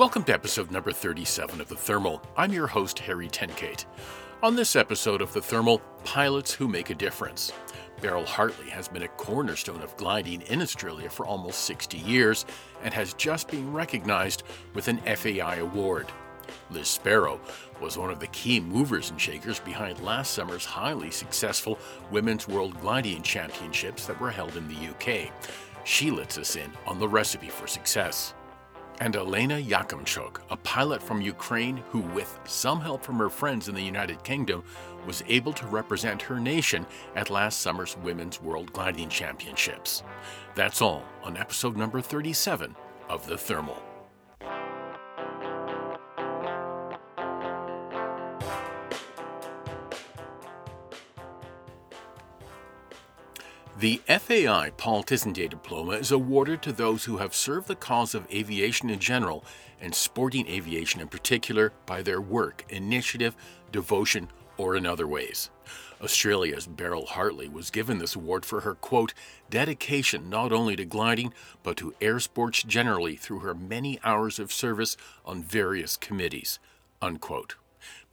Welcome to episode number 37 of The Thermal. I'm your host, Harry Tenkate. On this episode of The Thermal, pilots who make a difference. Beryl Hartley has been a cornerstone of gliding in Australia for almost 60 years and has just been recognized with an FAI award. Liz Sparrow was one of the key movers and shakers behind last summer's highly successful Women's World Gliding Championships that were held in the UK. She lets us in on the recipe for success and Elena Yakimchuk, a pilot from Ukraine who, with some help from her friends in the United Kingdom, was able to represent her nation at last summer's Women's World Gliding Championships. That's all on episode number 37 of The Thermal. The FAI Paul Tissandier Diploma is awarded to those who have served the cause of aviation in general and sporting aviation in particular by their work, initiative, devotion, or in other ways. Australia's Beryl Hartley was given this award for her, quote, dedication not only to gliding, but to air sports generally through her many hours of service on various committees, unquote.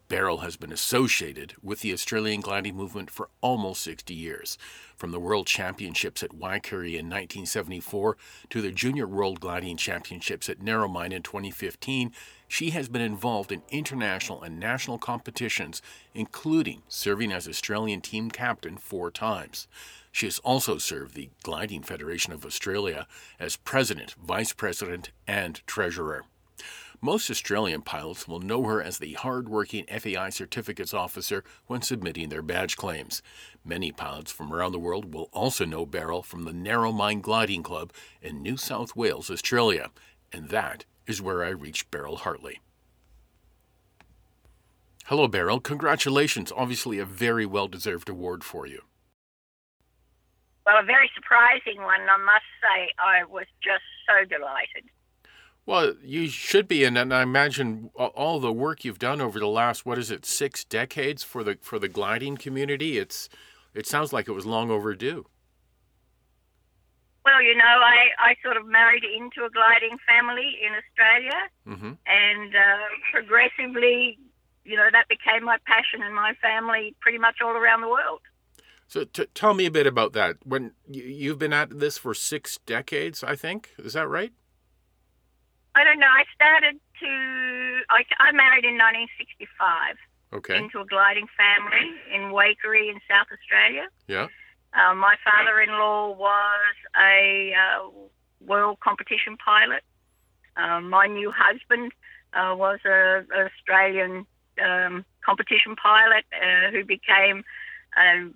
Beryl has been associated with the Australian gliding movement for almost 60 years. From the World Championships at Waikerie in 1974 to the Junior World Gliding Championships at Narromine in 2015, she has been involved in international and national competitions, including serving as Australian team captain four times. She has also served the Gliding Federation of Australia as president, vice president, and treasurer. Most Australian pilots will know her as the hard-working FAI certificates officer when submitting their badge claims. Many pilots from around the world will also know Beryl from the Narromine Gliding Club in New South Wales, Australia, and that is where I reached Beryl Hartley. Hello, Beryl. Congratulations. Obviously, a very well deserved award for you. Well, a very surprising one, I must say. I was just so delighted. Well, you should be, and, and I imagine all the work you've done over the last what is it, six decades for the for the gliding community. It's it sounds like it was long overdue. Well, you know, I, I sort of married into a gliding family in Australia, mm-hmm. and uh, progressively, you know, that became my passion and my family pretty much all around the world. So, t- tell me a bit about that. When you've been at this for six decades, I think, is that right? I don't know. I started to. I, I married in 1965. Okay. Into a gliding family in Waikerie in South Australia. Yeah. Uh, my father-in-law was a uh, world competition pilot. Uh, my new husband uh, was a, an Australian um, competition pilot uh, who became an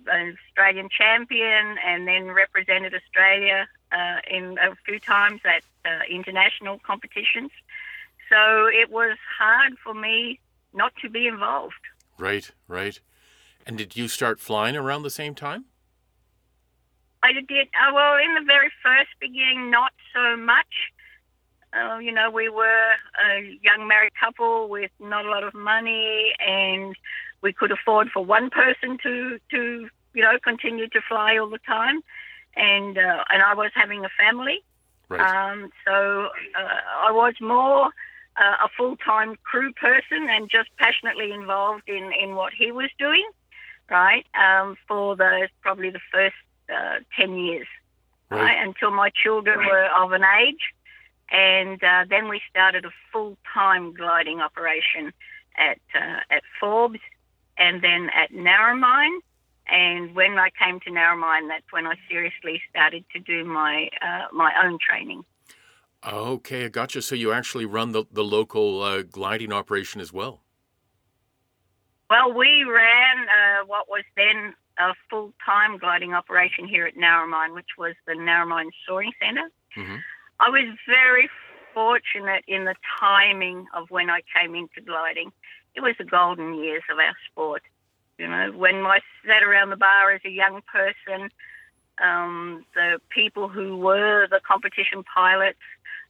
Australian champion and then represented Australia uh, in a few times at uh, international competitions. So it was hard for me not to be involved. Right, right. And did you start flying around the same time? I did. Uh, well, in the very first beginning, not so much. Uh, you know, we were a young married couple with not a lot of money, and we could afford for one person to to you know continue to fly all the time, and uh, and I was having a family, right. um, so uh, I was more uh, a full time crew person and just passionately involved in in what he was doing, right? Um, for those probably the first uh, ten years, right. right, until my children were of an age. And uh, then we started a full time gliding operation at uh, at Forbes and then at Narromine. And when I came to Narromine, that's when I seriously started to do my uh, my own training. Okay, I gotcha. So you actually run the, the local uh, gliding operation as well? Well, we ran uh, what was then a full time gliding operation here at Narromine, which was the Narromine Soaring center mm-hmm. I was very fortunate in the timing of when I came into gliding it was the golden years of our sport. You know, when I sat around the bar as a young person, um, the people who were the competition pilots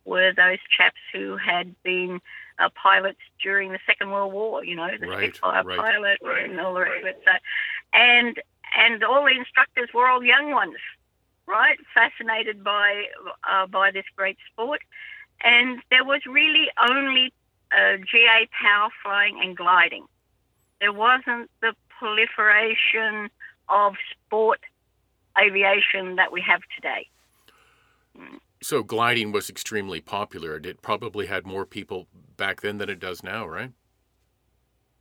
were those chaps who had been uh, pilots during the Second World War. You know, the right, Spitfire right. pilot and all the rest of it. So, and and all the instructors were all young ones, right? Fascinated by uh, by this great sport, and there was really only uh, GA power flying and gliding. There wasn't the proliferation of sport aviation that we have today. So gliding was extremely popular. It probably had more people back then than it does now, right?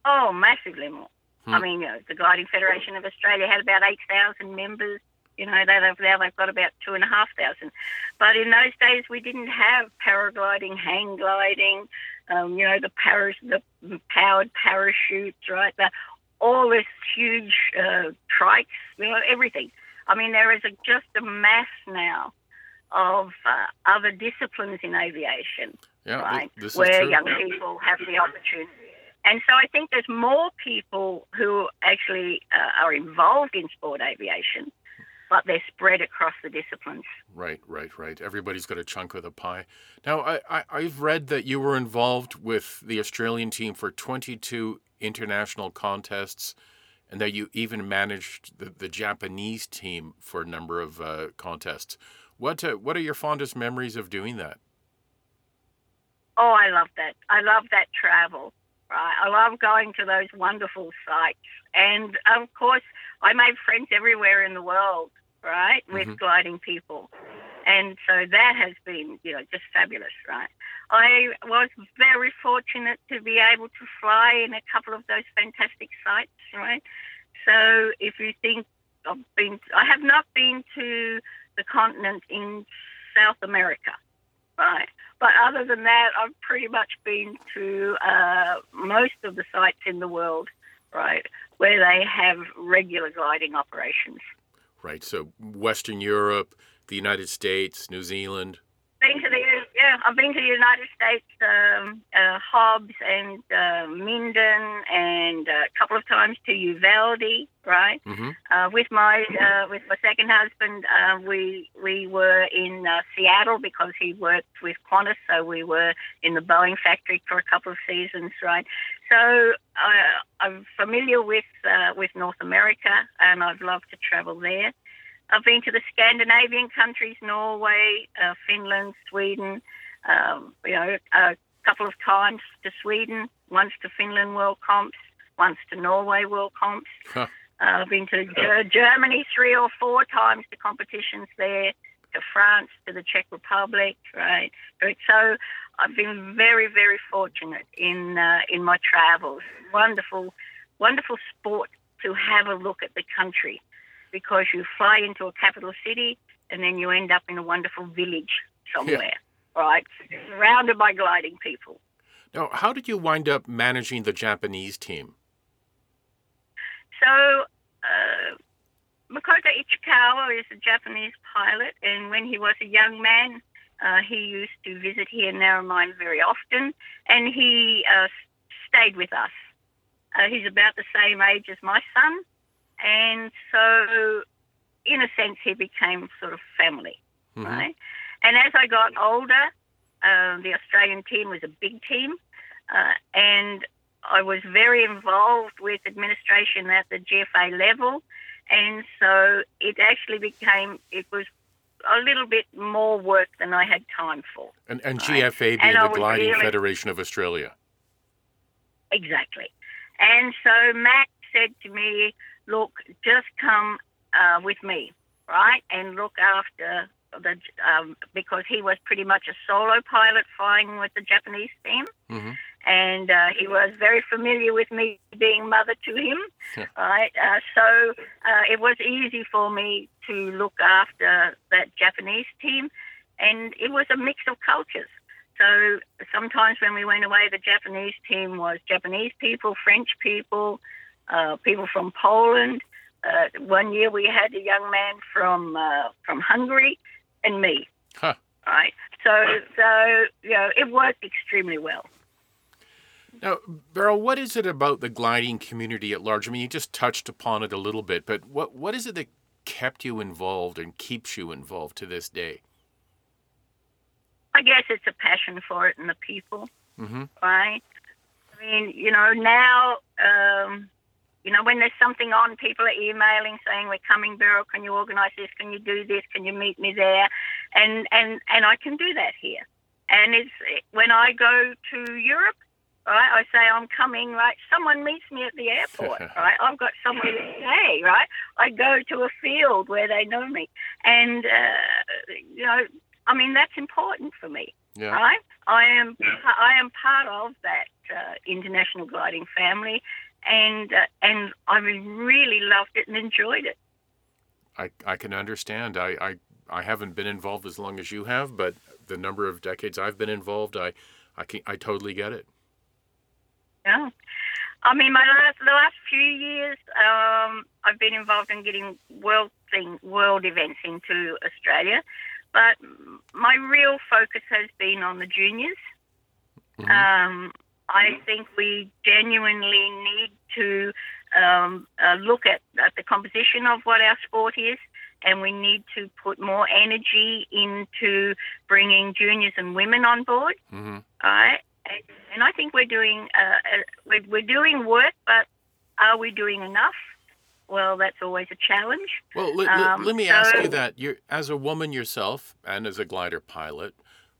Oh, massively more. Hmm. I mean, you know, the Gliding Federation of Australia had about 8,000 members. You know, they, have now they've got about 2,500. But in those days, we didn't have paragliding, hang gliding, um, you know, the, paras, the powered parachutes, right? The, all this huge uh, trikes, you know, everything. I mean, there is a, just a mass now of uh, other disciplines in aviation, yeah, right? Where young people have the opportunity. And so I think there's more people who actually uh, are involved in sport aviation, but they're spread across the disciplines. Right, right, right. Everybody's got a chunk of the pie. Now, I, I, I've read that you were involved with the Australian team for 22 international contests and that you even managed the, the Japanese team for a number of uh, contests. What uh, what are your fondest memories of doing that? Oh, I love that. I love that travel. Right, I love going to those wonderful sites, and of course, I made friends everywhere in the world. Right, with mm-hmm. gliding people, and so that has been, you know, just fabulous. Right, I was very fortunate to be able to fly in a couple of those fantastic sites, right? So if you think I've been, I have not been to the continent in South America, right? But other than that, I've pretty much been to uh, most of the sites in the world, right, where they have regular gliding operations. Right. So Western Europe, the United States, New Zealand. Been to the yeah, I've been to the United States, um, uh, Hobbs and uh, Minden, and uh, a couple of times to Uvalde, right? Mm-hmm. Uh, with my uh, with my second husband, uh, we we were in Seattle because he worked with Qantas, so we were in the Boeing factory for a couple of seasons, right? So I'm familiar with with North America, and I'd love to travel there. I've been to the Scandinavian countries, Norway, uh, Finland, Sweden, um, you know, a couple of times to Sweden, once to Finland World Comps, once to Norway World Comps. Huh. Uh, I've been to Germany three or four times to competitions there, to France, to the Czech Republic, right? So I've been very, very fortunate in uh, in my travels. Wonderful, wonderful sport to have a look at the country because you fly into a capital city and then you end up in a wonderful village somewhere, yeah. right? Surrounded by gliding people. Now, how did you wind up managing the Japanese team? So, uh, Makoto Ichikawa is a Japanese pilot, and when he was a young man, uh, he used to visit here in Narromine very often, and he uh, stayed with us. Uh, he's about the same age as my son, and so, in a sense, he became sort of family, mm-hmm. right? And as I got older, uh, the Australian team was a big team, uh, and I was very involved with administration at the GFA level, and so it actually became it was a little bit more work than I had time for. And, and right? GFA being and the Gliding really, Federation of Australia. Exactly. And so Matt said to me, look, just come uh, with me, right, and look after the um, because he was pretty much a solo pilot flying with the Japanese team, mm-hmm. and uh, he was very familiar with me being mother to him, right. Uh, so uh, it was easy for me to look after that Japanese team, and it was a mix of cultures. So sometimes when we went away, the Japanese team was Japanese people, French people, uh, people from Poland. Uh, one year we had a young man from uh, from Hungary, and me. Huh. Right. So so you know it worked extremely well. Now, Beryl, what is it about the gliding community at large? I mean, you just touched upon it a little bit, but what what is it that kept you involved and keeps you involved to this day? I guess it's a passion for it and the people, mm-hmm. right? I mean, you know, now um, you know, when there's something on, people are emailing saying, "We're coming, Beryl. Can you organise this? Can you do this? Can you meet me there?" And and and I can do that here. And it's when I go to Europe, right? I say I'm coming, right? Someone meets me at the airport, right? I've got somewhere to stay, right? I go to a field where they know me, and uh, you know, I mean that's important for me, yeah. right? I am I am part of that uh, international gliding family, and uh, and I really loved it and enjoyed it. I, I can understand. I, I I haven't been involved as long as you have, but the number of decades I've been involved, I I can I totally get it. Yeah. I mean, my last the last few years, um, I've been involved in getting world thing, world events into Australia, but my real focus has been on the juniors. Mm-hmm. Um, I think we genuinely need to um, uh, look at, at the composition of what our sport is, and we need to put more energy into bringing juniors and women on board. Mm-hmm. Right? And I think we're doing uh, uh, we're, we're doing work, but are we doing enough? Well, that's always a challenge. Well, let, um, let me so, ask you that: You're, as a woman yourself and as a glider pilot,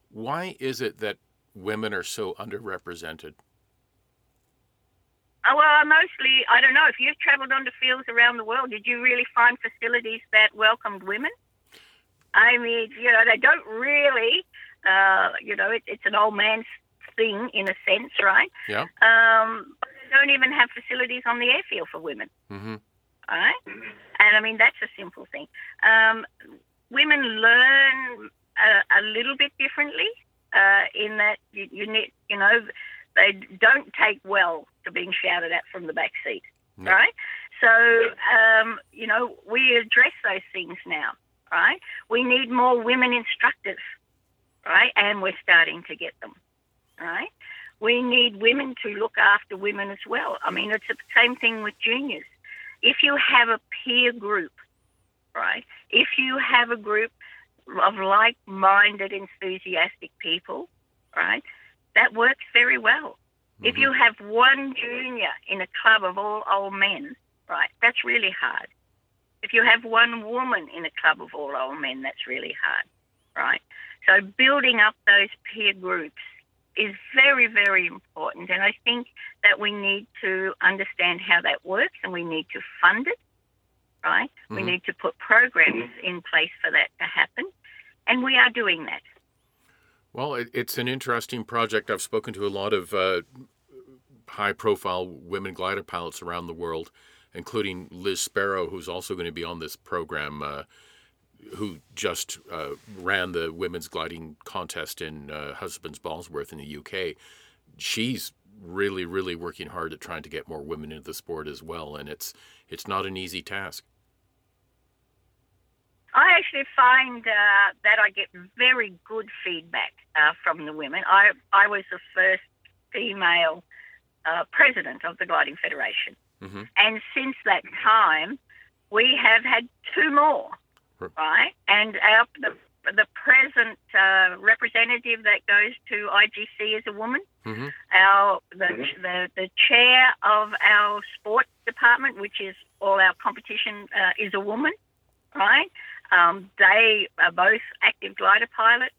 why is it that women are so underrepresented? Oh, well, mostly, I don't know. If you've travelled onto fields around the world, did you really find facilities that welcomed women? I mean, you know, they don't really, uh, you know, it, it's an old man's thing in a sense, right? Yeah. Um, they don't even have facilities on the airfield for women. Mm-hmm. All right? And I mean, that's a simple thing. Um, women learn a, a, little bit differently uh, in that you, you need, you know, they don't take well to being shouted at from the back seat, no. right? So, um, you know, we address those things now, right? We need more women instructors, right? And we're starting to get them, right? We need women to look after women as well. I mean, it's the same thing with juniors. If you have a peer group, right? If you have a group of like minded, enthusiastic people, right? that works very well. Mm-hmm. If you have one junior in a club of all old men, right, that's really hard. If you have one woman in a club of all old men, that's really hard, right? So building up those peer groups is very, very important. And I think that we need to understand how that works and we need to fund it, right? Mm-hmm. We need to put programs in place for that to happen. And we are doing that. Well, it, it's an interesting project. I've spoken to a lot of uh, high profile women glider pilots around the world, including Liz Sparrow, who's also going to be on this program, uh, who just uh, ran the women's gliding contest in uh, Husbands Bosworth in the UK. She's really, really working hard at trying to get more women into the sport as well, and it's it's not an easy task. I actually find uh, that I get very good feedback uh, from the women. I I was the first female uh, president of the Gliding Federation, mm-hmm. and since that time, we have had two more, right? And our the the present uh, representative that goes to IGC is a woman. Mm-hmm. Our the, mm-hmm. the the chair of our sports department, which is all our competition, uh, is a woman, right? Um, they are both active glider pilots.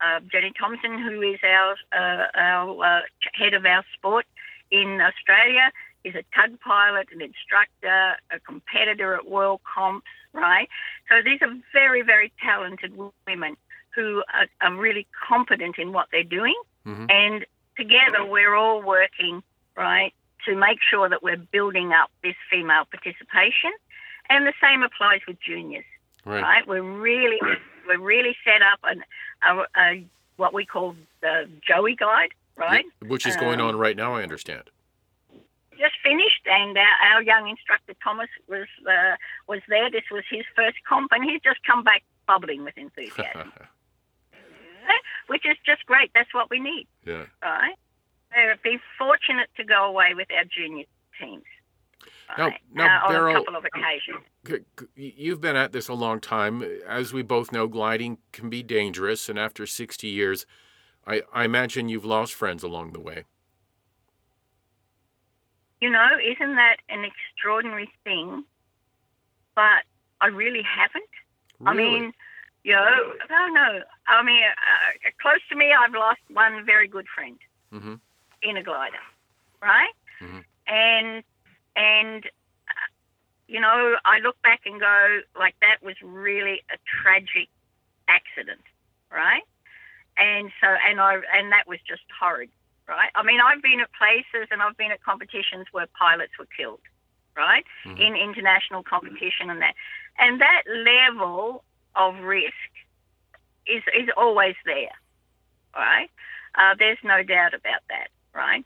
Uh, Jenny Thompson, who is our, uh, our uh, head of our sport in Australia, is a tug pilot, an instructor, a competitor at World Comps, right? So these are very, very talented women who are, are really competent in what they're doing. Mm-hmm. And together we're all working, right, to make sure that we're building up this female participation. And the same applies with juniors. Right. right? We're really we're really set up an, a, a, what we call the Joey Glide, right? Yeah, which is going um, on right now, I understand. Just finished, and our, our young instructor Thomas was uh, was there. This was his first comp, and he's just come back bubbling with enthusiasm. which is just great. That's what we need. Yeah. Right. We'd be fortunate to go away with our junior teams. Now, now uh, Beryl, on a couple of occasions you've been at this a long time. As we both know, gliding can be dangerous, and after 60 years, I, I imagine you've lost friends along the way. You know, isn't that an extraordinary thing? But I really haven't. Really? I mean, You know, I don't. I mean, uh, close to me, I've lost one very good friend mm-hmm. in a glider, right? Mm-hmm. And and uh, you know, I look back and go, like that was really a tragic accident, right? And so, and I, and that was just horrid, right? I mean, I've been at places and I've been at competitions where pilots were killed, right, mm-hmm. in international competition and that, and that level of risk is is always there, right? Uh, there's no doubt about that, right?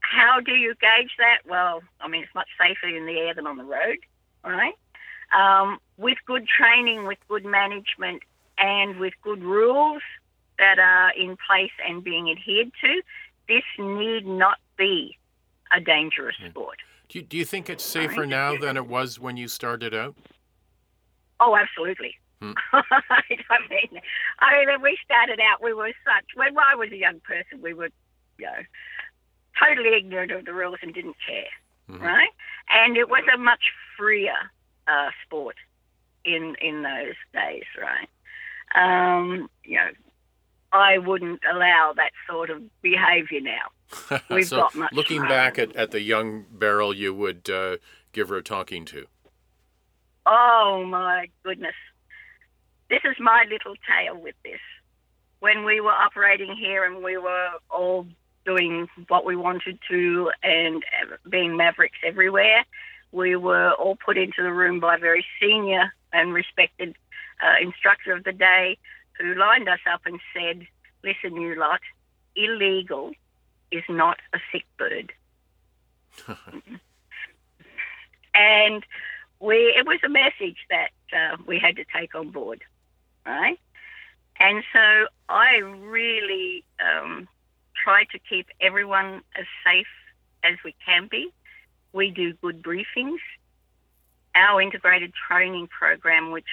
How do you gauge that? Well, I mean, it's much safer in the air than on the road, right? Um, with good training, with good management, and with good rules that are in place and being adhered to, this need not be a dangerous hmm. sport. Do you, do you think it's safer now than it was when you started out? Oh, absolutely. Hmm. I mean, I mean, when we started out, we were such. When I was a young person, we were, you know, totally ignorant of the rules and didn't care, mm-hmm. right? And it was a much freer uh, sport in in those days, right? Um, you know, I wouldn't allow that sort of behaviour now. We've so got much. Looking back at, at the young Beryl, you would uh, give her a talking to. Oh my goodness. This is my little tale with this. When we were operating here and we were all doing what we wanted to and being mavericks everywhere, we were all put into the room by a very senior and respected uh, instructor of the day who lined us up and said, Listen, you lot, illegal is not a sick bird. and we it was a message that uh, we had to take on board, right? And so I really um, try to keep everyone as safe as we can be. We do good briefings. Our integrated training program, which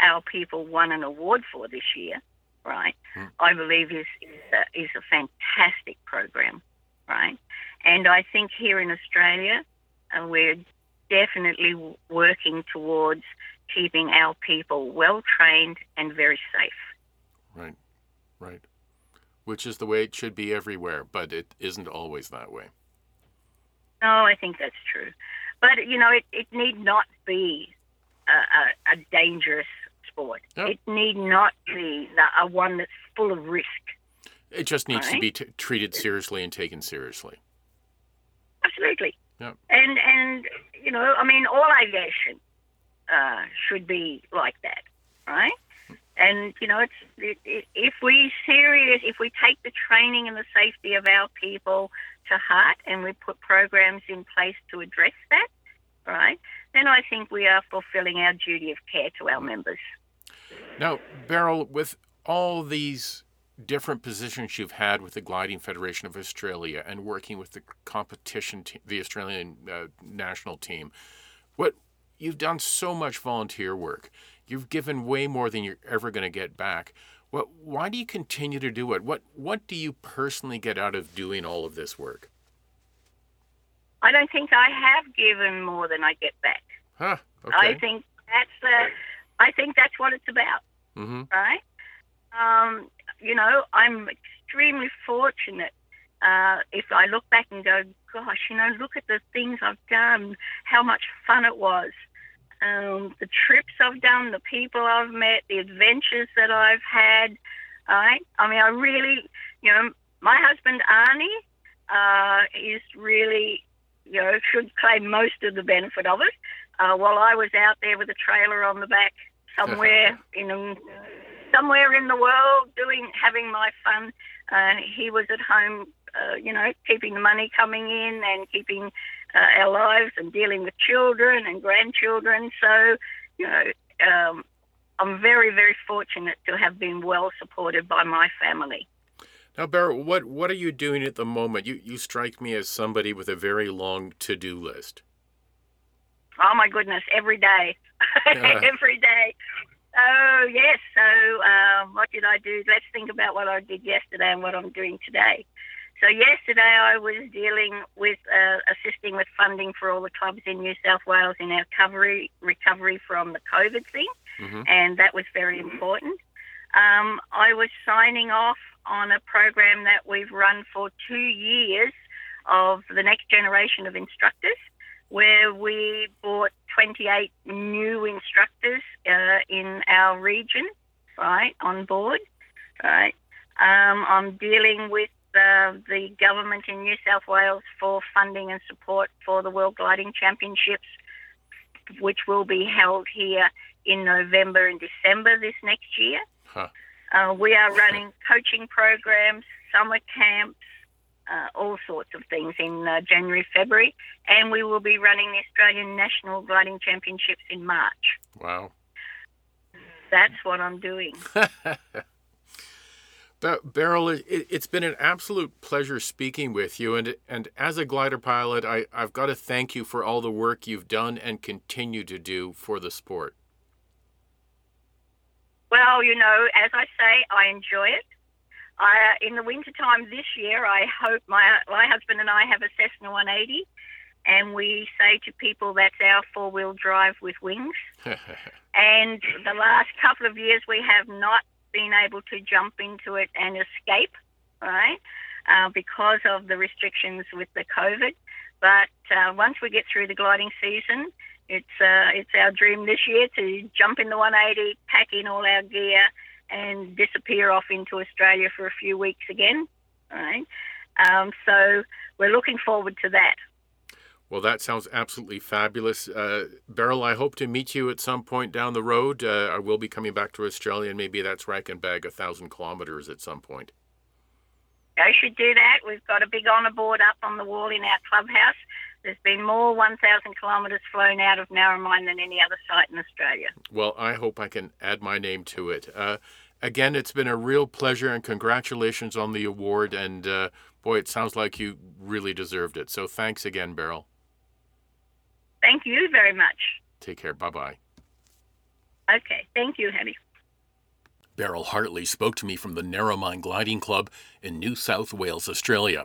our people won an award for this year, right? Mm. I believe is is a, is a fantastic program, right? And I think here in Australia, uh, we're definitely working towards keeping our people well trained and very safe. Right, right. Which is the way it should be everywhere, but it isn't always that way. No, I think that's true. But, you know, it, it need not be a, a, a dangerous sport. Yep. It need not be the, a one that's full of risk. It just needs right? to be t- treated seriously and taken seriously. Absolutely. Yep. And and you know, I mean, all aviation uh, should be like that, right? And you know, it's it, if we serious, if we take the training and the safety of our people to heart, and we put programs in place to address that, right? Then I think we are fulfilling our duty of care to our members. Now, Beryl, with all these different positions you've had with the Gliding Federation of Australia and working with the competition, te- the Australian uh, national team, what you've done so much volunteer work. You've given way more than you're ever going to get back. What? Why do you continue to do it? What? What do you personally get out of doing all of this work? I don't think I have given more than I get back. Huh. Okay. I think that's the. I think that's what it's about, mm-hmm. right? Um, you know, I'm extremely fortunate. Uh, if I look back and go, gosh, you know, look at the things I've done, how much fun it was, um, the trips I've done, the people I've met, the adventures that I've had. Right? I mean, I really, you know, my husband Arnie uh, is really, you know, should claim most of the benefit of it. Uh, while I was out there with a trailer on the back somewhere in somewhere in the world doing having my fun. Uh, he was at home, uh, you know, keeping the money coming in and keeping uh, our lives and dealing with children and grandchildren. So, you know, um, I'm very, very fortunate to have been well supported by my family. Now, Beryl, what what are you doing at the moment? You you strike me as somebody with a very long to do list. Oh my goodness, every day, every day. Oh yes. So um, what did I do? Let's think about what I did yesterday and what I'm doing today. So yesterday I was dealing with uh, assisting with funding for all the clubs in New South Wales in our recovery recovery from the COVID thing, mm-hmm. and that was very important. Um, I was signing off on a program that we've run for two years of the next generation of instructors, where we brought 28 new instructors uh, in our region, right, on board, right. Um, I'm dealing with uh, the government in New South Wales for funding and support for the World Gliding Championships, which will be held here in November and December this next year. Huh. Uh, we are running coaching programs, summer camps, uh, all sorts of things in uh, January, February, and we will be running the Australian National Gliding Championships in March. Wow. That's what I'm doing. Beryl, it, has been an absolute pleasure speaking with you, and and as a glider pilot, I, I've got to thank you for all the work you've done and continue to do for the sport. Well, you know, as I say, I enjoy it. I, in the wintertime this year, I hope my my husband and I have a Cessna 180, and we say to people that's our four wheel drive with wings. and the last couple of years, we have not been able to jump into it and escape, right? Uh, because of the restrictions with the COVID. But uh, once we get through the gliding season, it's uh, it's our dream this year to jump in the 180, pack in all our gear, and disappear off into Australia for a few weeks again. Right. Um, so we're looking forward to that. Well, that sounds absolutely fabulous. Uh, Beryl, I hope to meet you at some point down the road. Uh, I will be coming back to Australia, and maybe that's where I can bag a thousand kilometers at some point. I should do that. We've got a big honour board up on the wall in our clubhouse. There's been more 1,000 kilometres flown out of Narromine than any other site in Australia. Well, I hope I can add my name to it. Uh, again, it's been a real pleasure, and congratulations on the award. And uh, boy, it sounds like you really deserved it. So thanks again, Beryl. Thank you very much. Take care. Bye bye. Okay. Thank you, Henny. Beryl Hartley spoke to me from the Narromine Gliding Club in New South Wales, Australia.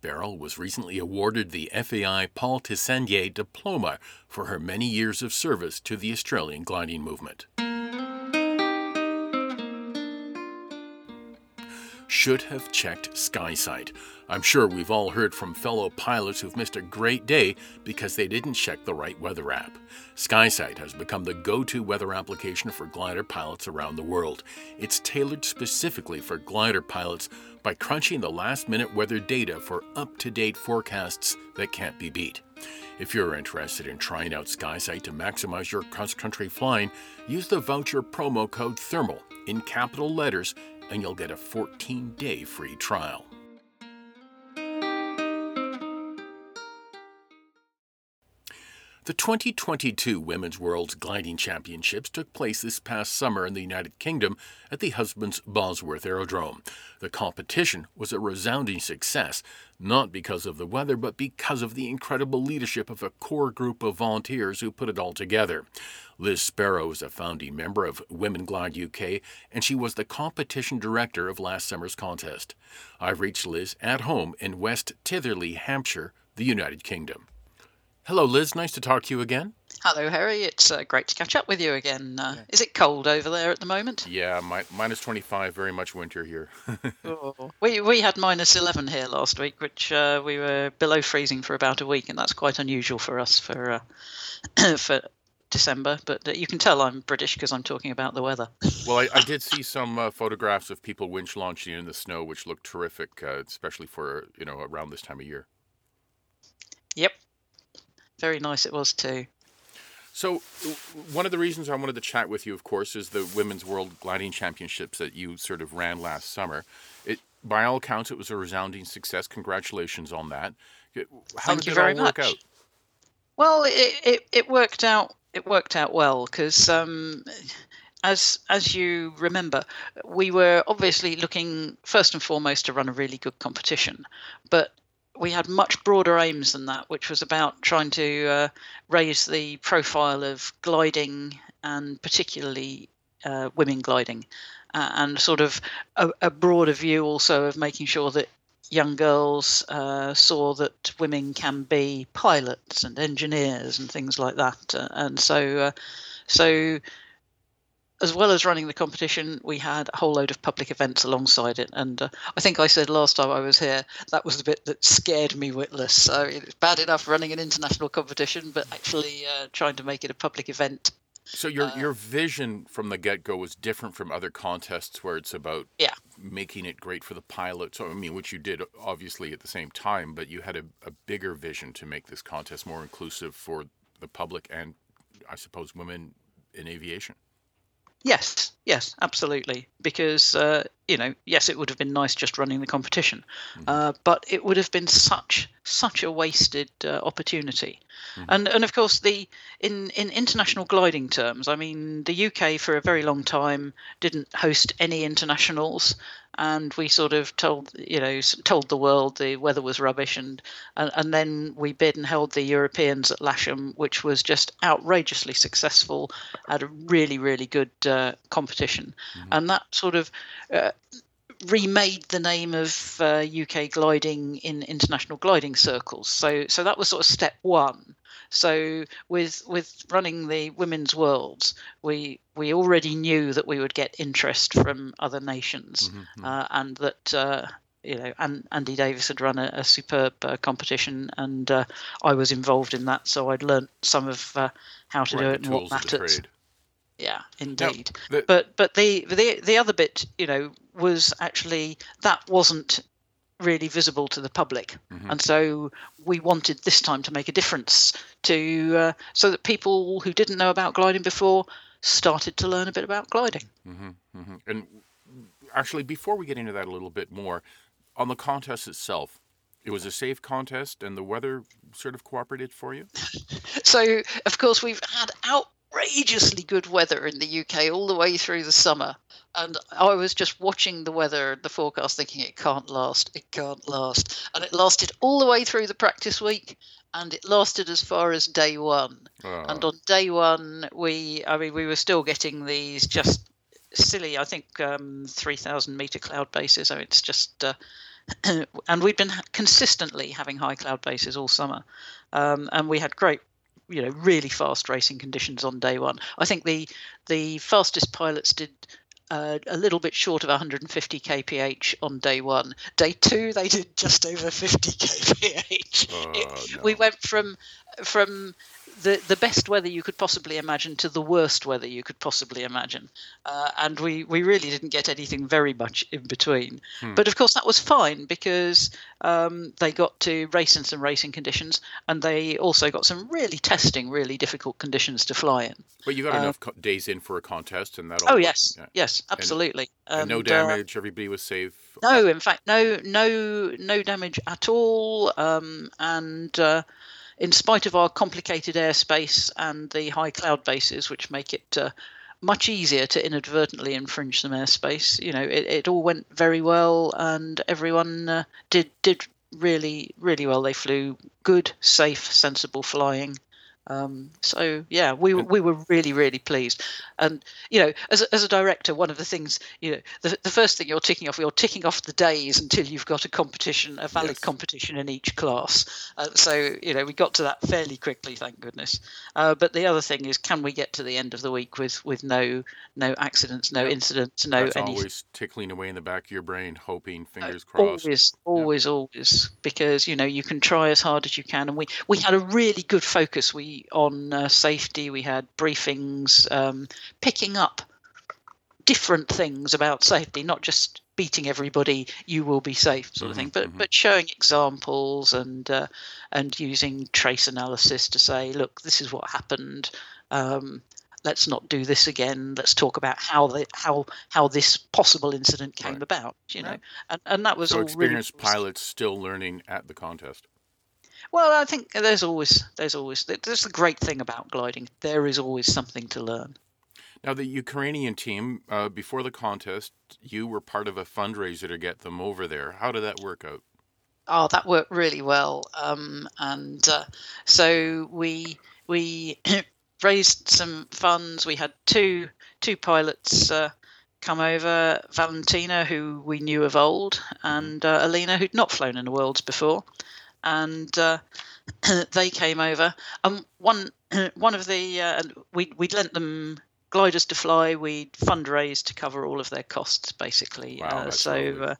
Beryl was recently awarded the FAI Paul Tissandier Diploma for her many years of service to the Australian gliding movement. Should have checked SkySight. I'm sure we've all heard from fellow pilots who've missed a great day because they didn't check the right weather app. SkySight has become the go to weather application for glider pilots around the world. It's tailored specifically for glider pilots by crunching the last minute weather data for up to date forecasts that can't be beat. If you're interested in trying out SkySight to maximize your cross country flying, use the voucher promo code THERMAL in capital letters and you'll get a 14 day free trial. The 2022 Women's World Gliding Championships took place this past summer in the United Kingdom at the Husbands Bosworth Aerodrome. The competition was a resounding success, not because of the weather, but because of the incredible leadership of a core group of volunteers who put it all together. Liz Sparrow is a founding member of Women Glide UK, and she was the competition director of last summer's contest. I've reached Liz at home in West Tytherley, Hampshire, the United Kingdom. Hello, Liz. Nice to talk to you again. Hello, Harry. It's uh, great to catch up with you again. Uh, yeah. Is it cold over there at the moment? Yeah, mi- minus 25, very much winter here. oh. We we had minus 11 here last week, which uh, we were below freezing for about a week, and that's quite unusual for us for uh, for December. But uh, you can tell I'm British because I'm talking about the weather. well, I, I, did see some uh, photographs of people winch launching in the snow, which looked terrific, especially for you know around this time of year. Yep, very nice it was too. So, one of the reasons I wanted to chat with you, of course, is the Women's World Gliding Championships that you sort of ran last summer. It, by all accounts, it was a resounding success. Congratulations on that. How Thank did you very much. Out? Well, it, it, it worked out. It worked out well because, um, as as you remember, we were obviously looking first and foremost to run a really good competition, but we had much broader aims than that, which was about trying to uh, raise the profile of gliding and particularly uh, women gliding, uh, and sort of a, a, broader view also of making sure that young girls uh, saw that women can be pilots and engineers and things like that, uh, and so uh, so as well as running the competition, we had a whole load of public events alongside it. And uh, I think I said last time I was here that was the bit that scared me witless. So it's bad enough running an international competition, but actually uh, trying to make it a public event. So your uh, your vision from the get go was different from other contests where it's about yeah. making it great for the pilots. I mean, which you did obviously at the same time, but you had a, a bigger vision to make this contest more inclusive for the public and I suppose women in aviation. Yes, yes, absolutely. Because uh, you know, yes, it would have been nice just running the competition, mm-hmm. uh, but it would have been such such a wasted uh, opportunity. Mm-hmm. And and of course, the in in international gliding terms, I mean, the UK for a very long time didn't host any internationals, and we sort of told you know told the world the weather was rubbish, and and, and then we bid and held the Europeans at Lasham, which was just outrageously successful, had a really really good uh, competition, mm-hmm. and that sort of uh, remade the name of uh, UK gliding in international gliding circles. So so that was sort of step one. So with with running the women's worlds, we we already knew that we would get interest from other nations, mm-hmm. mm-hmm. uh, and that. Uh, you know, and Andy Davis had run a, a superb uh, competition, and uh, I was involved in that, so I'd learnt some of uh, how to right, do it and what matters. Yeah, indeed. Now, the, but but the the the other bit, you know, was actually that wasn't really visible to the public, mm-hmm. and so we wanted this time to make a difference to uh, so that people who didn't know about gliding before started to learn a bit about gliding. Mm-hmm, mm-hmm. And actually, before we get into that a little bit more, on the contest itself, it was a safe contest, and the weather sort of cooperated for you. so, of course, we've had out outrageously good weather in the UK all the way through the summer. And I was just watching the weather, the forecast, thinking it can't last, it can't last. And it lasted all the way through the practice week and it lasted as far as day one. Oh. And on day one, we, I mean, we were still getting these just silly, I think, um, 3,000 meter cloud bases. I mean, it's just. Uh, and we'd been consistently having high cloud bases all summer, um, and we had great you know really fast racing conditions on day one. I think the the fastest pilots did uh, a little bit short of 150 kph on day one. Day two, they did just over 50 kph. Oh, it, no. We went from from the the best weather you could possibly imagine to the worst weather you could possibly imagine, uh, and we we really didn't get anything very much in between. Hmm. But of course that was fine because um, they got to race in some racing conditions, and they also got some really testing, really difficult conditions to fly in. But you got uh, enough days in for a contest, and that. Oh yes, yeah. yes, absolutely. And, and no uh, damage. Uh, everybody was safe. No, in fact, no, no, no damage at all, um, and uh, in spite of our complicated airspace and the high cloud bases, which make it uh, much easier to inadvertently infringe some airspace, you know, it, it all went very well, and everyone uh, did did really really well. They flew good, safe, sensible flying. Um, so yeah, we we were really really pleased, and you know, as a, as a director, one of the things you know, the, the first thing you're ticking off, you're ticking off the days until you've got a competition, a valid yes. competition in each class. Uh, so you know, we got to that fairly quickly, thank goodness. Uh, but the other thing is, can we get to the end of the week with with no no accidents, no incidents, no That's anything? always tickling away in the back of your brain, hoping, fingers uh, crossed. Always, always, yeah. always, because you know you can try as hard as you can, and we we had a really good focus. We on uh, safety. We had briefings um, picking up different things about safety, not just beating everybody, you will be safe, sort of mm-hmm, thing, but mm-hmm. but showing examples and uh, and using trace analysis to say, look, this is what happened. Um, let's not do this again. Let's talk about how the how how this possible incident came right. about. You know, and and that was so all experienced really, pilots still learning at the contest. Well, I think there's always there's always that's the great thing about gliding. There is always something to learn. Now, the Ukrainian team, uh, before the contest, you were part of a fundraiser to get them over there. How did that work out? Oh, that worked really well. Um, and uh, so we we raised some funds. We had two two pilots uh, come over, Valentina, who we knew of old, and uh, Alina, who'd not flown in the worlds before, and uh, they came over. And one one of the uh, we we lent them gliders to fly. We'd fundraised to cover all of their costs, basically. Wow, uh, so, uh,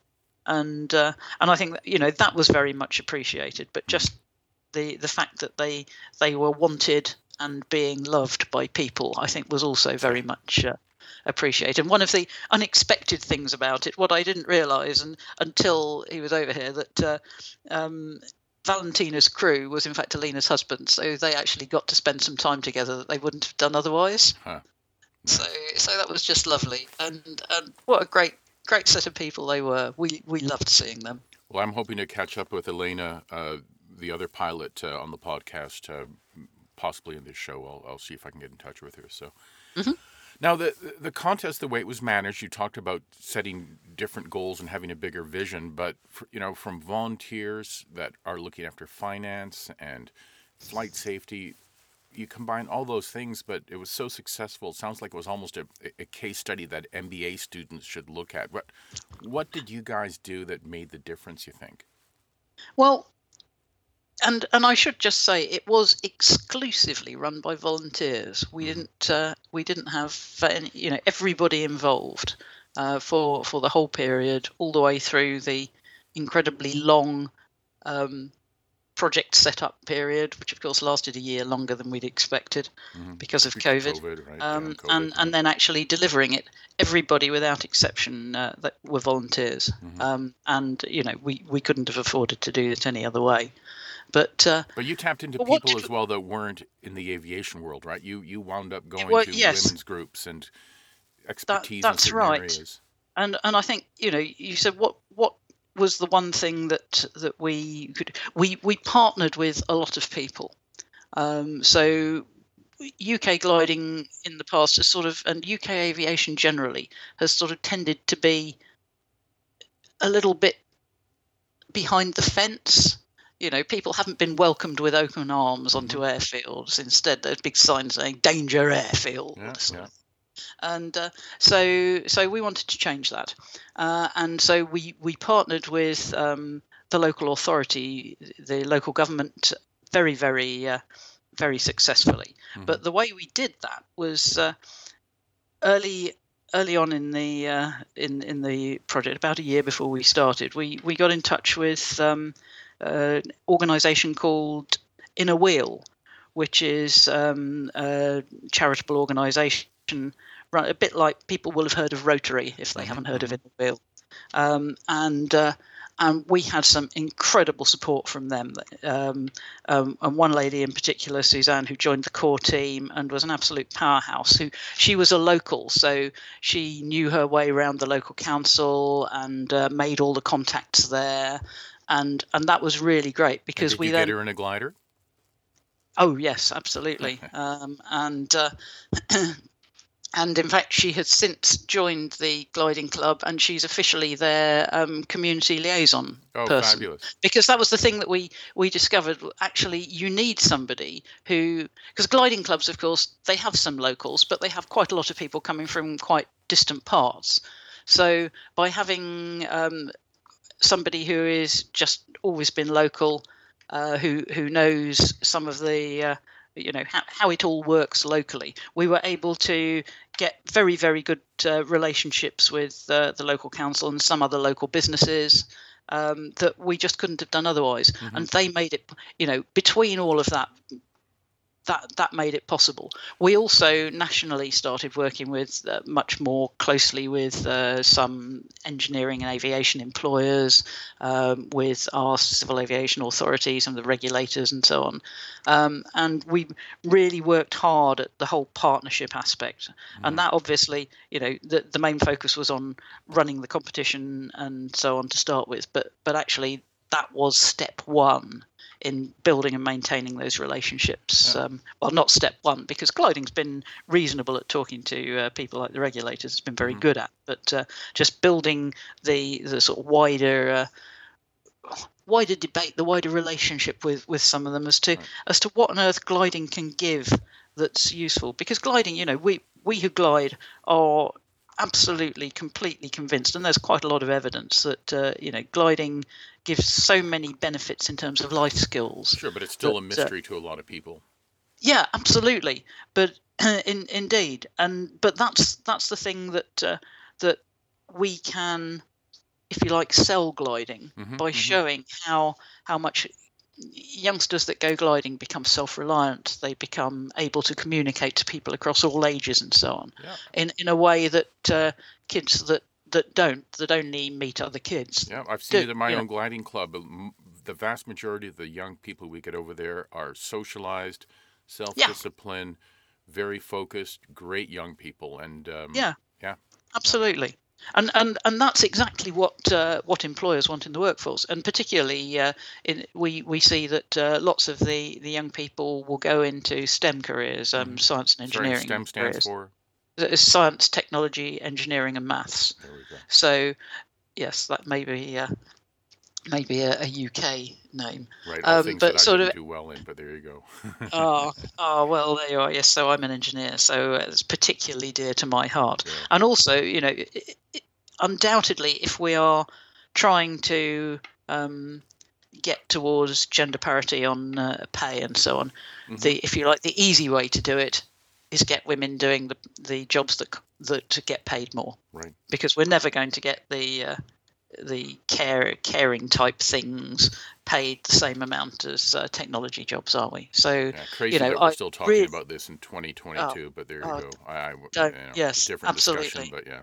and uh, and I think that, you know that was very much appreciated. But just the the fact that they they were wanted and being loved by people, I think, was also very much uh, appreciated. And one of the unexpected things about it, what I didn't realise and until he was over here, that uh, um, Valentina's crew was in fact Alina's husband, so they actually got to spend some time together that they wouldn't have done otherwise. Huh. So, so that was just lovely, and and what a great great set of people they were. We we loved seeing them. Well, I'm hoping to catch up with Elena, uh, the other pilot uh, on the podcast, uh, possibly in this show. I'll, I'll see if I can get in touch with her. So. Mm-hmm. Now, the the contest, the way it was managed, you talked about setting different goals and having a bigger vision. But for, you know, from volunteers that are looking after finance and flight safety, you combine all those things. But it was so successful. It sounds like it was almost a, a case study that MBA students should look at. What what did you guys do that made the difference? You think? Well, and and I should just say it was exclusively run by volunteers. We mm-hmm. didn't uh, we didn't have any, you know everybody involved uh, for for the whole period, all the way through the incredibly long um, project setup period, which of course lasted a year longer than we'd expected mm-hmm. because of COVID, COVID, right? um, yeah, COVID and and then actually delivering it. Everybody, without exception, uh, that were volunteers, mm-hmm. um, and you know we we couldn't have afforded to do it any other way. But uh, but you tapped into people as well that weren't in the aviation world, right? You you wound up going well, to yes. women's groups and expertise. That, that's right. Areas. And and I think you know you said what what was the one thing that that we could we we partnered with a lot of people. Um, so UK gliding in the past has sort of, and UK aviation generally has sort of tended to be a little bit behind the fence you know, people haven't been welcomed with open arms onto mm-hmm. airfields. Instead, there's big signs saying "Danger Airfield." Yeah, yeah. And uh, so, so we wanted to change that, uh, and so we we partnered with um, the local authority, the local government, very very uh, very successfully. Mm-hmm. But the way we did that was uh, early early on in the uh, in in the project, about a year before we started, we we got in touch with um, an organisation called Inner Wheel, which is um, a charitable organisation, a bit like people will have heard of Rotary if they mm-hmm. haven't heard of Inner Wheel. Um, and uh, and we had some incredible support from them. Um, um, and one lady in particular, Suzanne, who joined the core team and was an absolute powerhouse. Who she was a local, so she knew her way around the local council and uh, made all the contacts there and and that was really great because did we you then get her in a glider. Oh yes, absolutely, um, and uh, and in fact she has since joined the gliding club and she's officially their um, community liaison oh, person. Fabulous. Because that was the thing that we we discovered. Actually, you need somebody who because gliding clubs, of course, they have some locals, but they have quite a lot of people coming from quite distant parts. So by having um, somebody who is just always been local, uh, who who knows some of the uh, you know how, how it all works locally. We were able to get very very good uh, relationships with uh, the local council and some other local businesses. Um, that we just couldn't have done otherwise, mm-hmm. and they made it. You know, between all of that that that made it possible. We also nationally started working with uh, much more closely with uh, some engineering and aviation employers, um, with our civil aviation authorities and the regulators and so on. Um, and we really worked hard at the whole partnership aspect. Mm. And that obviously, you know, the, the main focus was on running the competition and so on to start with. But but actually, that was step one in building and maintaining those relationships. Yeah. Um, well, not step one because gliding's been reasonable at talking to uh, people like the regulators. It's been very mm. good at, but uh, just building the the sort of wider. Uh, wider debate, the wider relationship with, with some of them as to right. as to what on earth gliding can give that's useful. Because gliding, you know, we we who glide are absolutely, completely convinced, and there's quite a lot of evidence that uh, you know gliding gives so many benefits in terms of life skills. Sure, but it's still that, a uh, mystery uh, to a lot of people. Yeah, absolutely. But in, indeed, and but that's that's the thing that uh, that we can, if you like, sell gliding mm-hmm, by mm-hmm. showing how how much youngsters that go gliding become self-reliant. They become able to communicate to people across all ages and so on, yeah. in in a way that uh, kids that that don't that only meet other kids. Yeah, I've seen do, it in my own know. gliding club. The vast majority of the young people we get over there are socialized, self-disciplined, yeah. very focused, great young people, and um, yeah, yeah, absolutely and and and that's exactly what uh, what employers want in the workforce, and particularly uh, in, we we see that uh, lots of the the young people will go into STEM careers, um, mm-hmm. science and engineering. Sorry, STEM stands careers. for science, technology, engineering, and maths. So, yes, that may be uh, maybe a, a, UK name. Right, um, but sort of do well in. But there you go. oh, oh, well, there you are. Yes, so I'm an engineer, so it's particularly dear to my heart. Yeah. And also, you know, it, it, undoubtedly, if we are trying to um, get towards gender parity on uh, pay and so on, mm-hmm. the if you like, the easy way to do it is get women doing the the jobs that that to get paid more. Right. Because we're never going to get the uh, the care caring type things paid the same amount as uh, technology jobs, are we? So yeah, crazy you know, that we're I still talking really, about this in 2022, oh, but there you oh, go. I, I you know, yes, different absolutely. but yeah.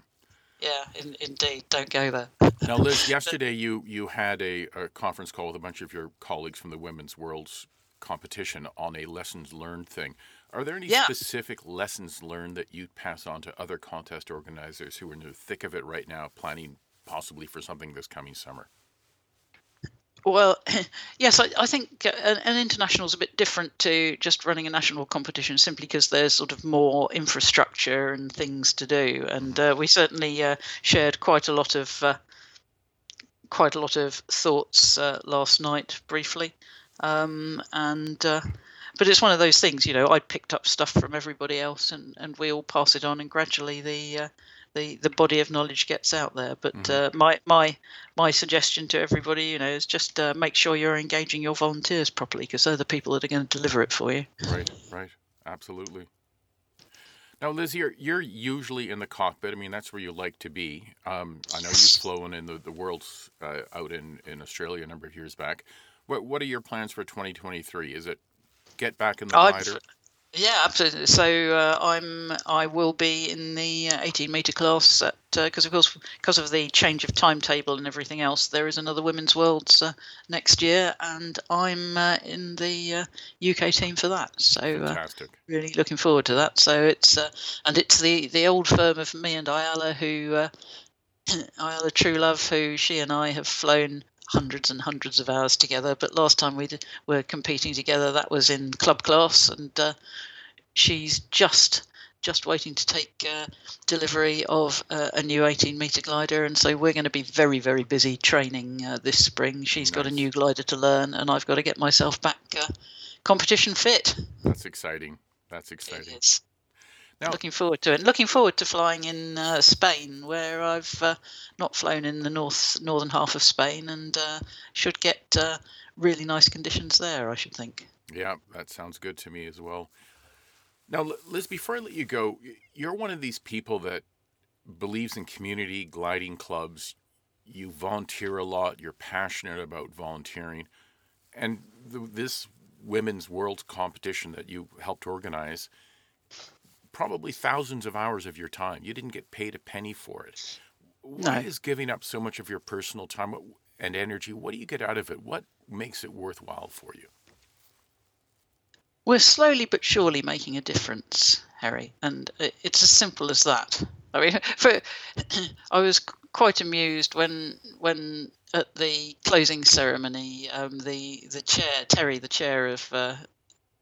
Yeah, in, indeed. Don't go there. now, Liz, yesterday you you had a, a conference call with a bunch of your colleagues from the Women's Worlds competition on a lessons learned thing. Are there any yeah. specific lessons learned that you'd pass on to other contest organizers who are in the thick of it right now, planning possibly for something this coming summer? Well, yes, I, I think an, an, international is a bit different to just running a national competition simply because there's sort of more infrastructure and things to do. And uh, we certainly uh, shared quite a lot of uh, quite a lot of thoughts uh, last night briefly. Um, and uh, but it's one of those things, you know, I picked up stuff from everybody else, and, and we all pass it on, and gradually the uh, the, the body of knowledge gets out there. But mm-hmm. uh, my my my suggestion to everybody, you know, is just uh, make sure you're engaging your volunteers properly because they're the people that are going to deliver it for you. Right, right, absolutely. Now, Liz, you're, you're usually in the cockpit. I mean, that's where you like to be. Um, I know you've flown in the, the world's uh, out in, in Australia a number of years back. What what are your plans for 2023? Is it get back in the glider? Yeah, absolutely. So uh, I'm I will be in the uh, 18 meter class at because uh, of course because of the change of timetable and everything else, there is another women's worlds uh, next year, and I'm uh, in the UK team for that. So really looking forward to that. So it's and it's the the old firm of me and Ayala who. Ayala Truelove, who she and I have flown hundreds and hundreds of hours together. But last time we did, were competing together, that was in club class, and uh, she's just just waiting to take uh, delivery of uh, a new 18 meter glider, and so we're going to be very very busy training uh, this spring. She's nice. got a new glider to learn, and I've got to get myself back uh, competition fit. That's exciting. That's exciting. Now, looking forward to it. Looking forward to flying in uh, Spain, where I've uh, not flown in the north northern half of Spain, and uh, should get uh, really nice conditions there. I should think. Yeah, that sounds good to me as well. Now, Liz, before I let you go, you're one of these people that believes in community gliding clubs. You volunteer a lot. You're passionate about volunteering, and the, this women's world competition that you helped organize probably thousands of hours of your time. You didn't get paid a penny for it. Why no. is giving up so much of your personal time and energy? What do you get out of it? What makes it worthwhile for you? We're slowly but surely making a difference, Harry, and it's as simple as that. I mean, for, I was quite amused when when at the closing ceremony, um, the the chair Terry, the chair of uh,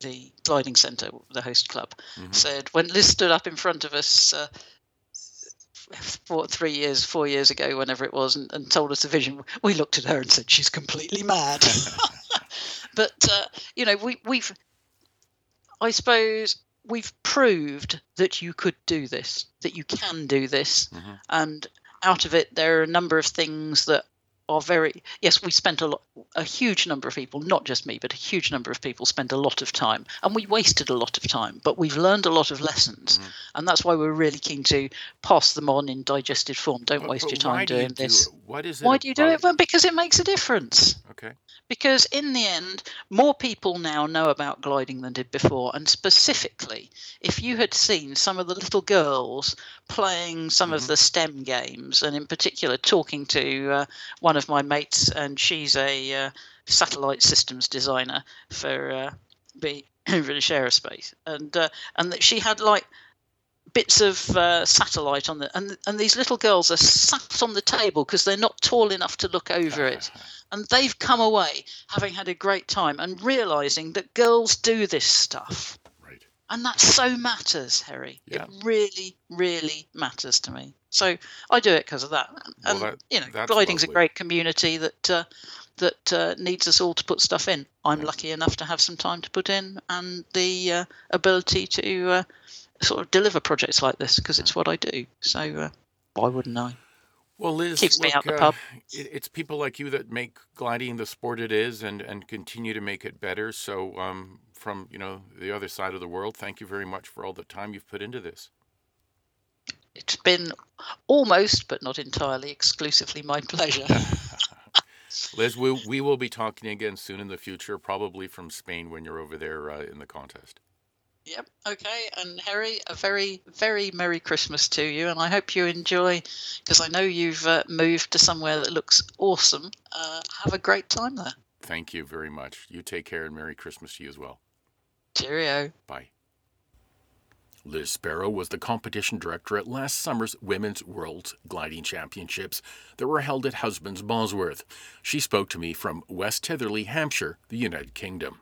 the gliding centre, the host club, mm-hmm. said when Liz stood up in front of us. Uh, four, three years, four years ago, whenever it was, and, and, told us the vision, we looked at her and said, "She's completely mad." but uh, you know, we, we've, I suppose, we've proved that you could do this, that you can do this, mm-hmm. and out of it there are a number of things that are very yes we spent a lot a huge number of people not just me but a huge number of people spent a lot of time and we wasted a lot of time but we've learned a lot of lessons mm-hmm. and that's why we're really keen to pass them on in digested form don't but, waste but your time doing do this do what is it why do you do it well because it makes a difference okay because in the end, more people now know about gliding than did before. And specifically, if you had seen some of the little girls playing some mm-hmm. of the STEM games, and in particular talking to uh, one of my mates, and she's a uh, satellite systems designer for uh, the British Aerospace, and uh, and that she had like bits of uh, satellite on the and and these little girls are sat on the table because they're not tall enough to look over it. And they've come away having had a great time and realizing that girls do this stuff. Right. And that so matters harry. Yeah. it really really matters to me so i do it because of that and well, that, you know gliding's lovely. a great community that uh, that uh, needs us all to put stuff in i'm lucky enough to have some time to put in and the uh, ability to uh, sort of deliver projects like this because it's what I do. So uh, why wouldn't I? Well, Liz, keeps look, me out the uh, pub. it's people like you that make gliding the sport it is, and and continue to make it better. So, um, from you know the other side of the world, thank you very much for all the time you've put into this. It's been almost, but not entirely, exclusively my pleasure. Liz, we, we will be talking again soon in the future, probably from Spain when you're over there uh, in the contest. Yep. Okay. And Harry, a very, very Merry Christmas to you. And I hope you enjoy, because I know you've uh, moved to somewhere that looks awesome. Uh, have a great time there. Thank you very much. You take care and Merry Christmas to you as well. Cheerio. Bye. Liz Sparrow was the competition director at last summer's Women's World Gliding Championships that were held at Husbands Bosworth. She spoke to me from West Tytherley, Hampshire, the United Kingdom.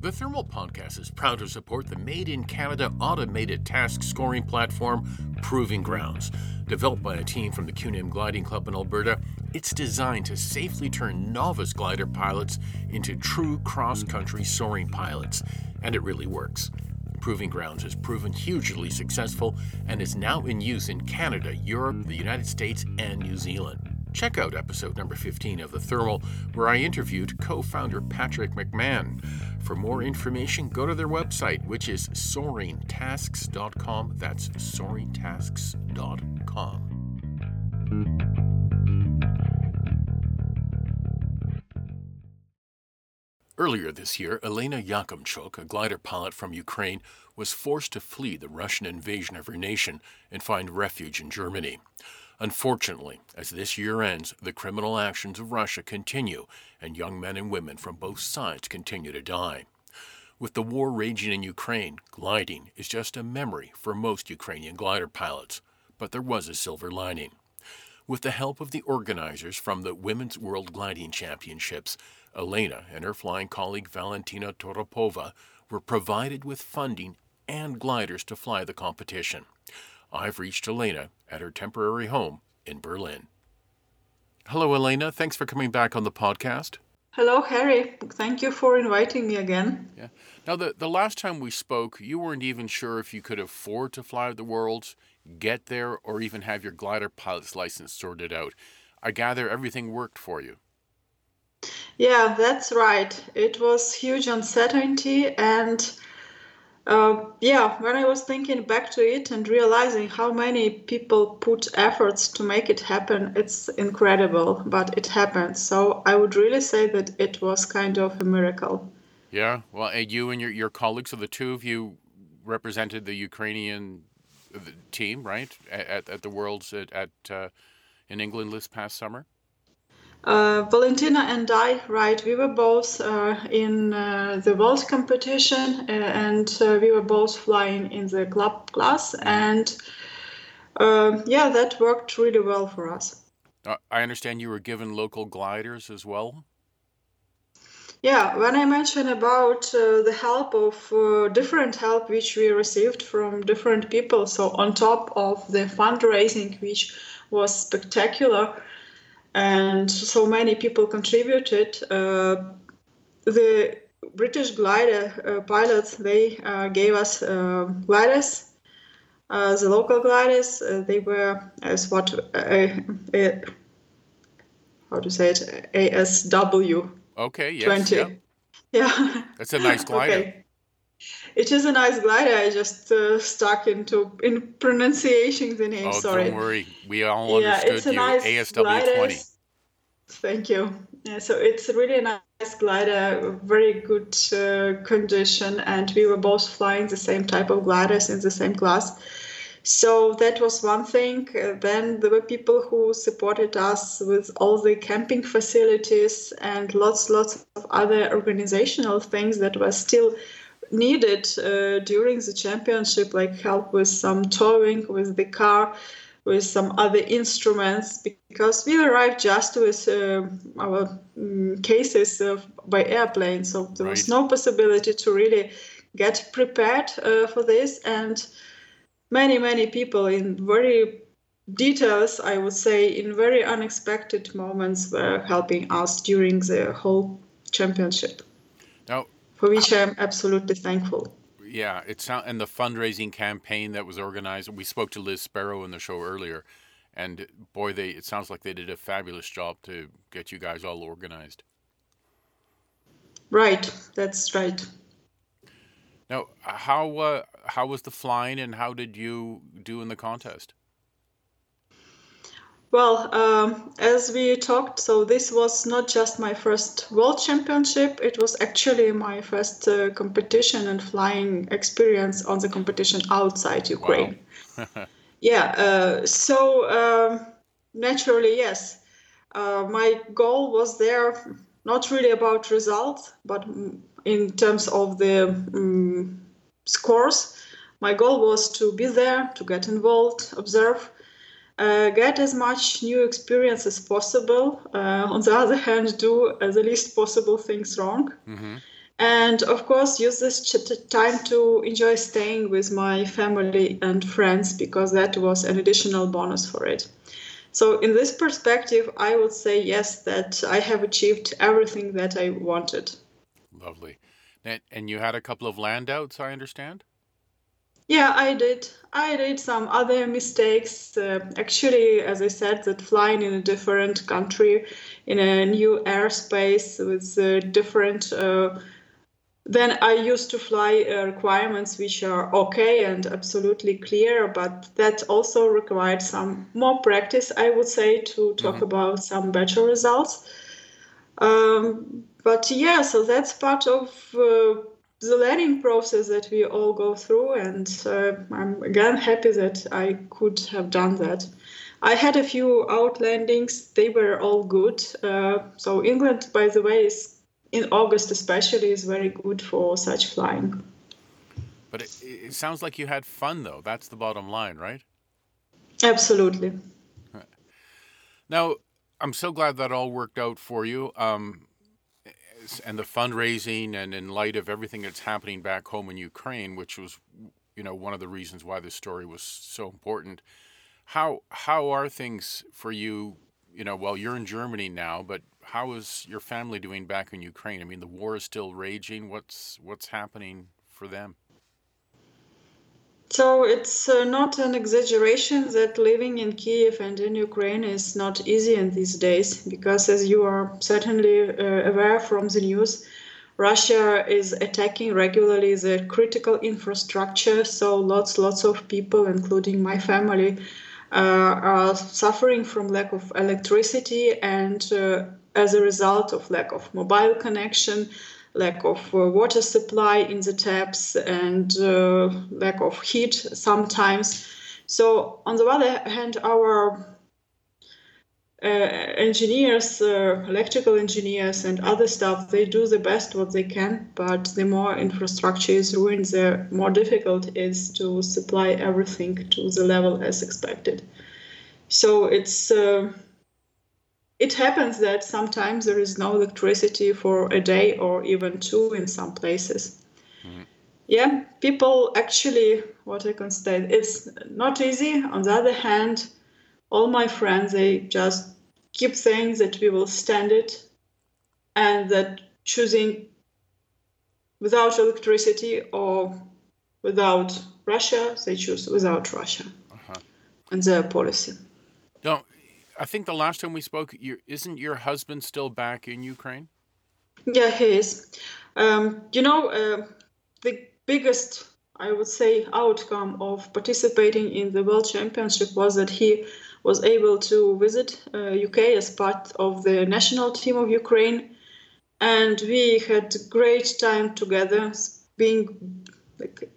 The Thermal Podcast is proud to support the Made in Canada automated task scoring platform, Proving Grounds. Developed by a team from the Cu Nim Gliding Club in Alberta, it's designed to safely turn novice glider pilots into true cross country soaring pilots. And it really works. Proving Grounds has proven hugely successful and is now in use in Canada, Europe, the United States, and New Zealand. Check out episode number 15 of The Thermal, where I interviewed co founder Patrick McMahon. For more information, go to their website, which is soaringtasks.com. That's soaringtasks.com. Earlier this year, Elena Yakimchuk, a glider pilot from Ukraine, was forced to flee the Russian invasion of her nation and find refuge in Germany. Unfortunately, as this year ends, the criminal actions of Russia continue, and young men and women from both sides continue to die. With the war raging in Ukraine, gliding is just a memory for most Ukrainian glider pilots, but there was a silver lining. With the help of the organizers from the Women's World Gliding Championships, Elena and her flying colleague Valentina Toropova were provided with funding and gliders to fly the competition. I've reached Elena at her temporary home in Berlin. Hello, Elena. Thanks for coming back on the podcast. Hello, Harry. Thank you for inviting me again. Yeah. Now, the, the last time we spoke, you weren't even sure if you could afford to fly the world, get there, or even have your glider pilot's license sorted out. I gather everything worked for you. Yeah, that's right. It was huge uncertainty and uh, yeah, when I was thinking back to it and realizing how many people put efforts to make it happen, it's incredible, but it happened. So I would really say that it was kind of a miracle. Yeah, well, and you and your, your colleagues, so the two of you represented the Ukrainian uh, team, right, at, at the Worlds at, at uh, in England this past summer? Uh, Valentina and I, right, we were both uh, in uh, the world competition uh, and uh, we were both flying in the club class. And um, yeah, that worked really well for us. Uh, I understand you were given local gliders as well. Yeah, when I mentioned about the help of different help which we received from different people, so on top of the fundraising, which was spectacular, and so many people contributed. Uh, the British glider uh, pilots they uh, gave us gliders. Uh, the local gliders they were as what how to say it ASW. Okay. Yes. Twenty. Yeah. yeah. That's a nice glider. okay. It is a nice glider. I just uh, stuck into in pronunciation the name. Oh, Sorry. don't worry. We all yeah, understood it's a you. Nice ASW glider. twenty. Thank you. Yeah, so it's really a nice glider, very good uh, condition, and we were both flying the same type of gliders in the same class. So that was one thing. Uh, then there were people who supported us with all the camping facilities and lots, lots of other organizational things that were still needed uh, during the championship, like help with some towing with the car, with some other instruments, because we arrived just with uh, our um, cases by airplane, so there right. was no possibility to really get prepared uh, for this. And many, many people in very details, I would say, in very unexpected moments were helping us during the whole championship. For which I'm absolutely thankful. Yeah, it's and the fundraising campaign that was organized. We spoke to Liz Sparrow in the show earlier, and boy, they it sounds like they did a fabulous job to get you guys all organized. Right, that's right. Now, how uh, how was the flying, and how did you do in the contest? Well, um, as we talked, so this was not just my first World Championship, it was actually my first uh, competition and flying experience on the competition outside Ukraine. Wow. yeah, uh, so um, naturally, yes. Uh, my goal was there not really about results, but in terms of the um, scores. My goal was to be there, to get involved, observe uh, get as much new experience as possible. Uh, on the other hand, do uh, the least possible things wrong. Mm-hmm. And of course, use this ch- time to enjoy staying with my family and friends because that was an additional bonus for it. So, in this perspective, I would say yes, that I have achieved everything that I wanted. Lovely. And you had a couple of landouts, I understand? Yeah, I did. I did some other mistakes. Uh, actually, as I said, that flying in a different country, in a new airspace with uh, different. Uh, then I used to fly uh, requirements which are okay and absolutely clear, but that also required some more practice, I would say, to talk mm-hmm. about some better results. Um, but yeah, so that's part of uh, the learning process that we all go through, and uh, I'm again happy that I could have done that. I had a few outlandings; they were all good. Uh, so England, by the way, is in August especially is very good for such flying. But it, it sounds like you had fun, though. That's the bottom line, right? Absolutely. Now, I'm so glad that all worked out for you. Um, and the fundraising and in light of everything that's happening back home in Ukraine, which was, you know, one of the reasons why this story was so important. How how are things for you? You know, well, you're in Germany now, but how is your family doing back in Ukraine? I mean, the war is still raging. What's what's happening for them? So it's uh, not an exaggeration that living in Kiev and in Ukraine is not easy in these days because, as you are certainly uh, aware from the news, Russia is attacking regularly the critical infrastructure. So lots, lots of people, including my family, uh, are suffering from lack of electricity and uh, as a result of lack of mobile connection lack of uh, water supply in the taps and uh, lack of heat sometimes. So on the other hand, our uh, engineers, uh, electrical engineers, and other stuff, they do the best what they can. But the more infrastructure is ruined, the more difficult it is to supply everything to the level as expected. So it's uh, it happens that sometimes there is no electricity for a day or even two in some places. Mm-hmm. Yeah, people actually, what I can say, it's not easy. On the other hand, all my friends, they just keep saying that we will stand it and that choosing without electricity or without Russia, they choose without Russia uh-huh. and their policy. No, I think the last time we spoke, you, isn't your husband still back in Ukraine? Yeah, he is. Um, you know, uh, the biggest, I would say, outcome of participating in the World Championship was that he was able to visit uh, UK as part of the national team of Ukraine, and we had great time together, being like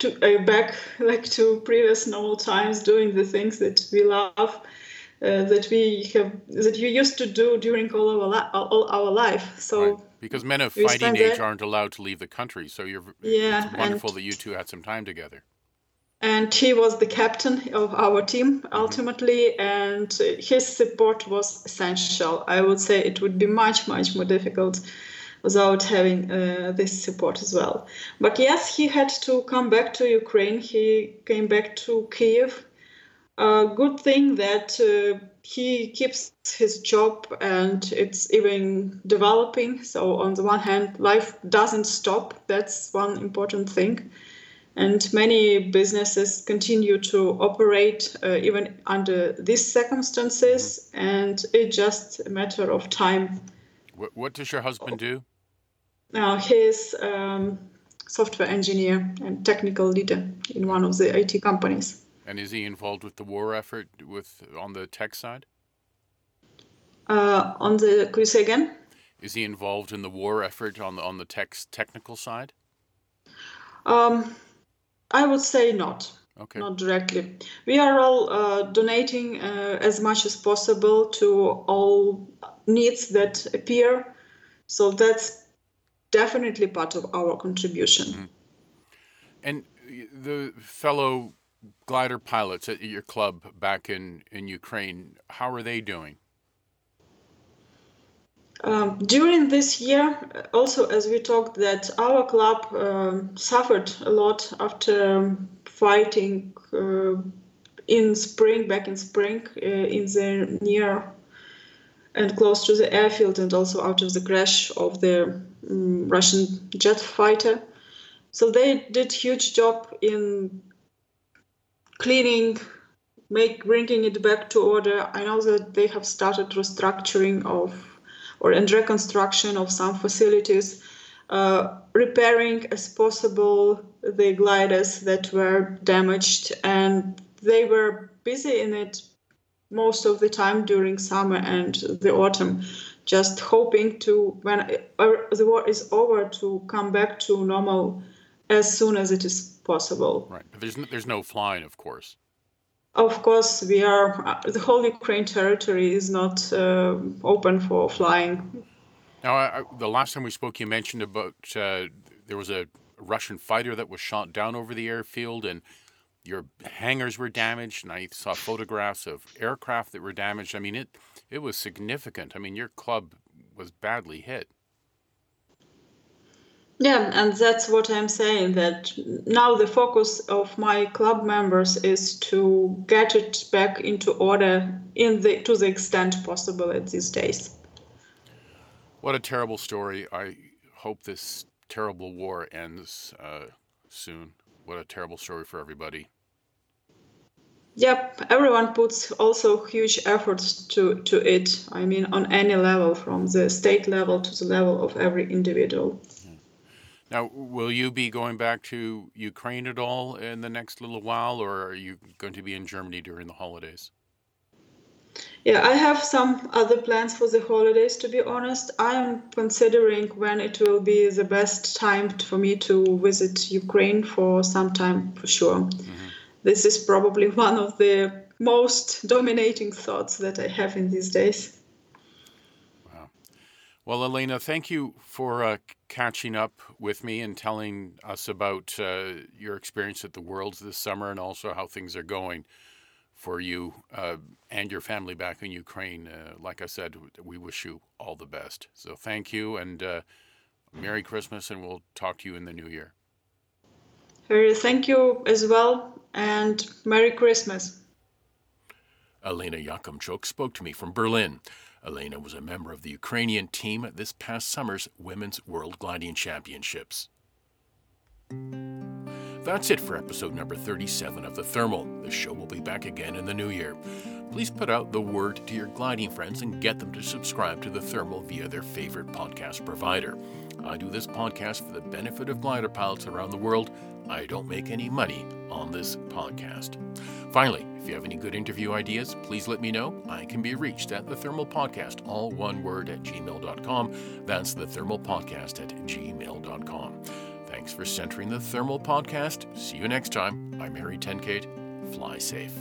to, uh, back like to previous normal times, doing the things that we love. Uh, that we have that you used to do during all our li- all our life. So right. because men of fighting age aren't allowed to leave the country, so you're yeah, it's wonderful that you two had some time together and he was the captain of our team mm-hmm. ultimately and his support was essential i would say it would be much much more difficult without having uh, this support as well but yes he had to come back to ukraine he came back to kiev a good thing that uh, he keeps his job and it's even developing so on the one hand life doesn't stop that's one important thing and many businesses continue to operate uh, even under these circumstances, and it's just a matter of time. What, what does your husband do? Now, he's um, software engineer and technical leader in one of the IT companies. And is he involved with the war effort with on the tech side? Uh, on the, could you say again? Is he involved in the war effort on the on the tech technical side? Um, I would say not. Okay. Not directly. We are all uh, donating uh, as much as possible to all needs that appear. So that's definitely part of our contribution. Mm-hmm. And the fellow glider pilots at your club back in, in Ukraine, how are they doing? Um, during this year, also as we talked, that our club um, suffered a lot after fighting uh, in spring, back in spring, uh, in the near and close to the airfield, and also out of the crash of the um, Russian jet fighter. So they did huge job in cleaning, make bringing it back to order. I know that they have started restructuring of or and reconstruction of some facilities, uh, repairing as possible the gliders that were damaged, and they were busy in it most of the time during summer and the autumn, just hoping to when uh, the war is over to come back to normal as soon as it is possible. Right. There's no, there's no flying, of course. Of course, we are. Uh, the whole Ukraine territory is not uh, open for flying. Now, I, the last time we spoke, you mentioned about uh, there was a Russian fighter that was shot down over the airfield, and your hangars were damaged. And I saw photographs of aircraft that were damaged. I mean, it it was significant. I mean, your club was badly hit. Yeah, and that's what I'm saying. That now the focus of my club members is to get it back into order in the to the extent possible at these days. What a terrible story! I hope this terrible war ends uh, soon. What a terrible story for everybody. Yep, everyone puts also huge efforts to, to it. I mean, on any level, from the state level to the level of every individual. Now, will you be going back to Ukraine at all in the next little while, or are you going to be in Germany during the holidays? Yeah, I have some other plans for the holidays, to be honest. I am considering when it will be the best time for me to visit Ukraine for some time for sure. Mm-hmm. This is probably one of the most dominating thoughts that I have in these days. Well, Elena, thank you for uh, catching up with me and telling us about uh, your experience at the Worlds this summer and also how things are going for you uh, and your family back in Ukraine. Uh, like I said, we wish you all the best. So thank you and uh, Merry Christmas, and we'll talk to you in the new year. Thank you as well, and Merry Christmas. Elena Yakimchuk spoke to me from Berlin. Elena was a member of the Ukrainian team at this past summer's Women's World Gliding Championships. That's it for episode number 37 of The Thermal. The show will be back again in the new year. Please put out the word to your gliding friends and get them to subscribe to The Thermal via their favorite podcast provider. I do this podcast for the benefit of glider pilots around the world. I don't make any money on this podcast. Finally, if you have any good interview ideas, please let me know. I can be reached at the Thermal Podcast, all one word at gmail.com. That's the Thermal Podcast at gmail.com. Thanks for centering the Thermal Podcast. See you next time. I'm Harry Tenkate. Fly safe.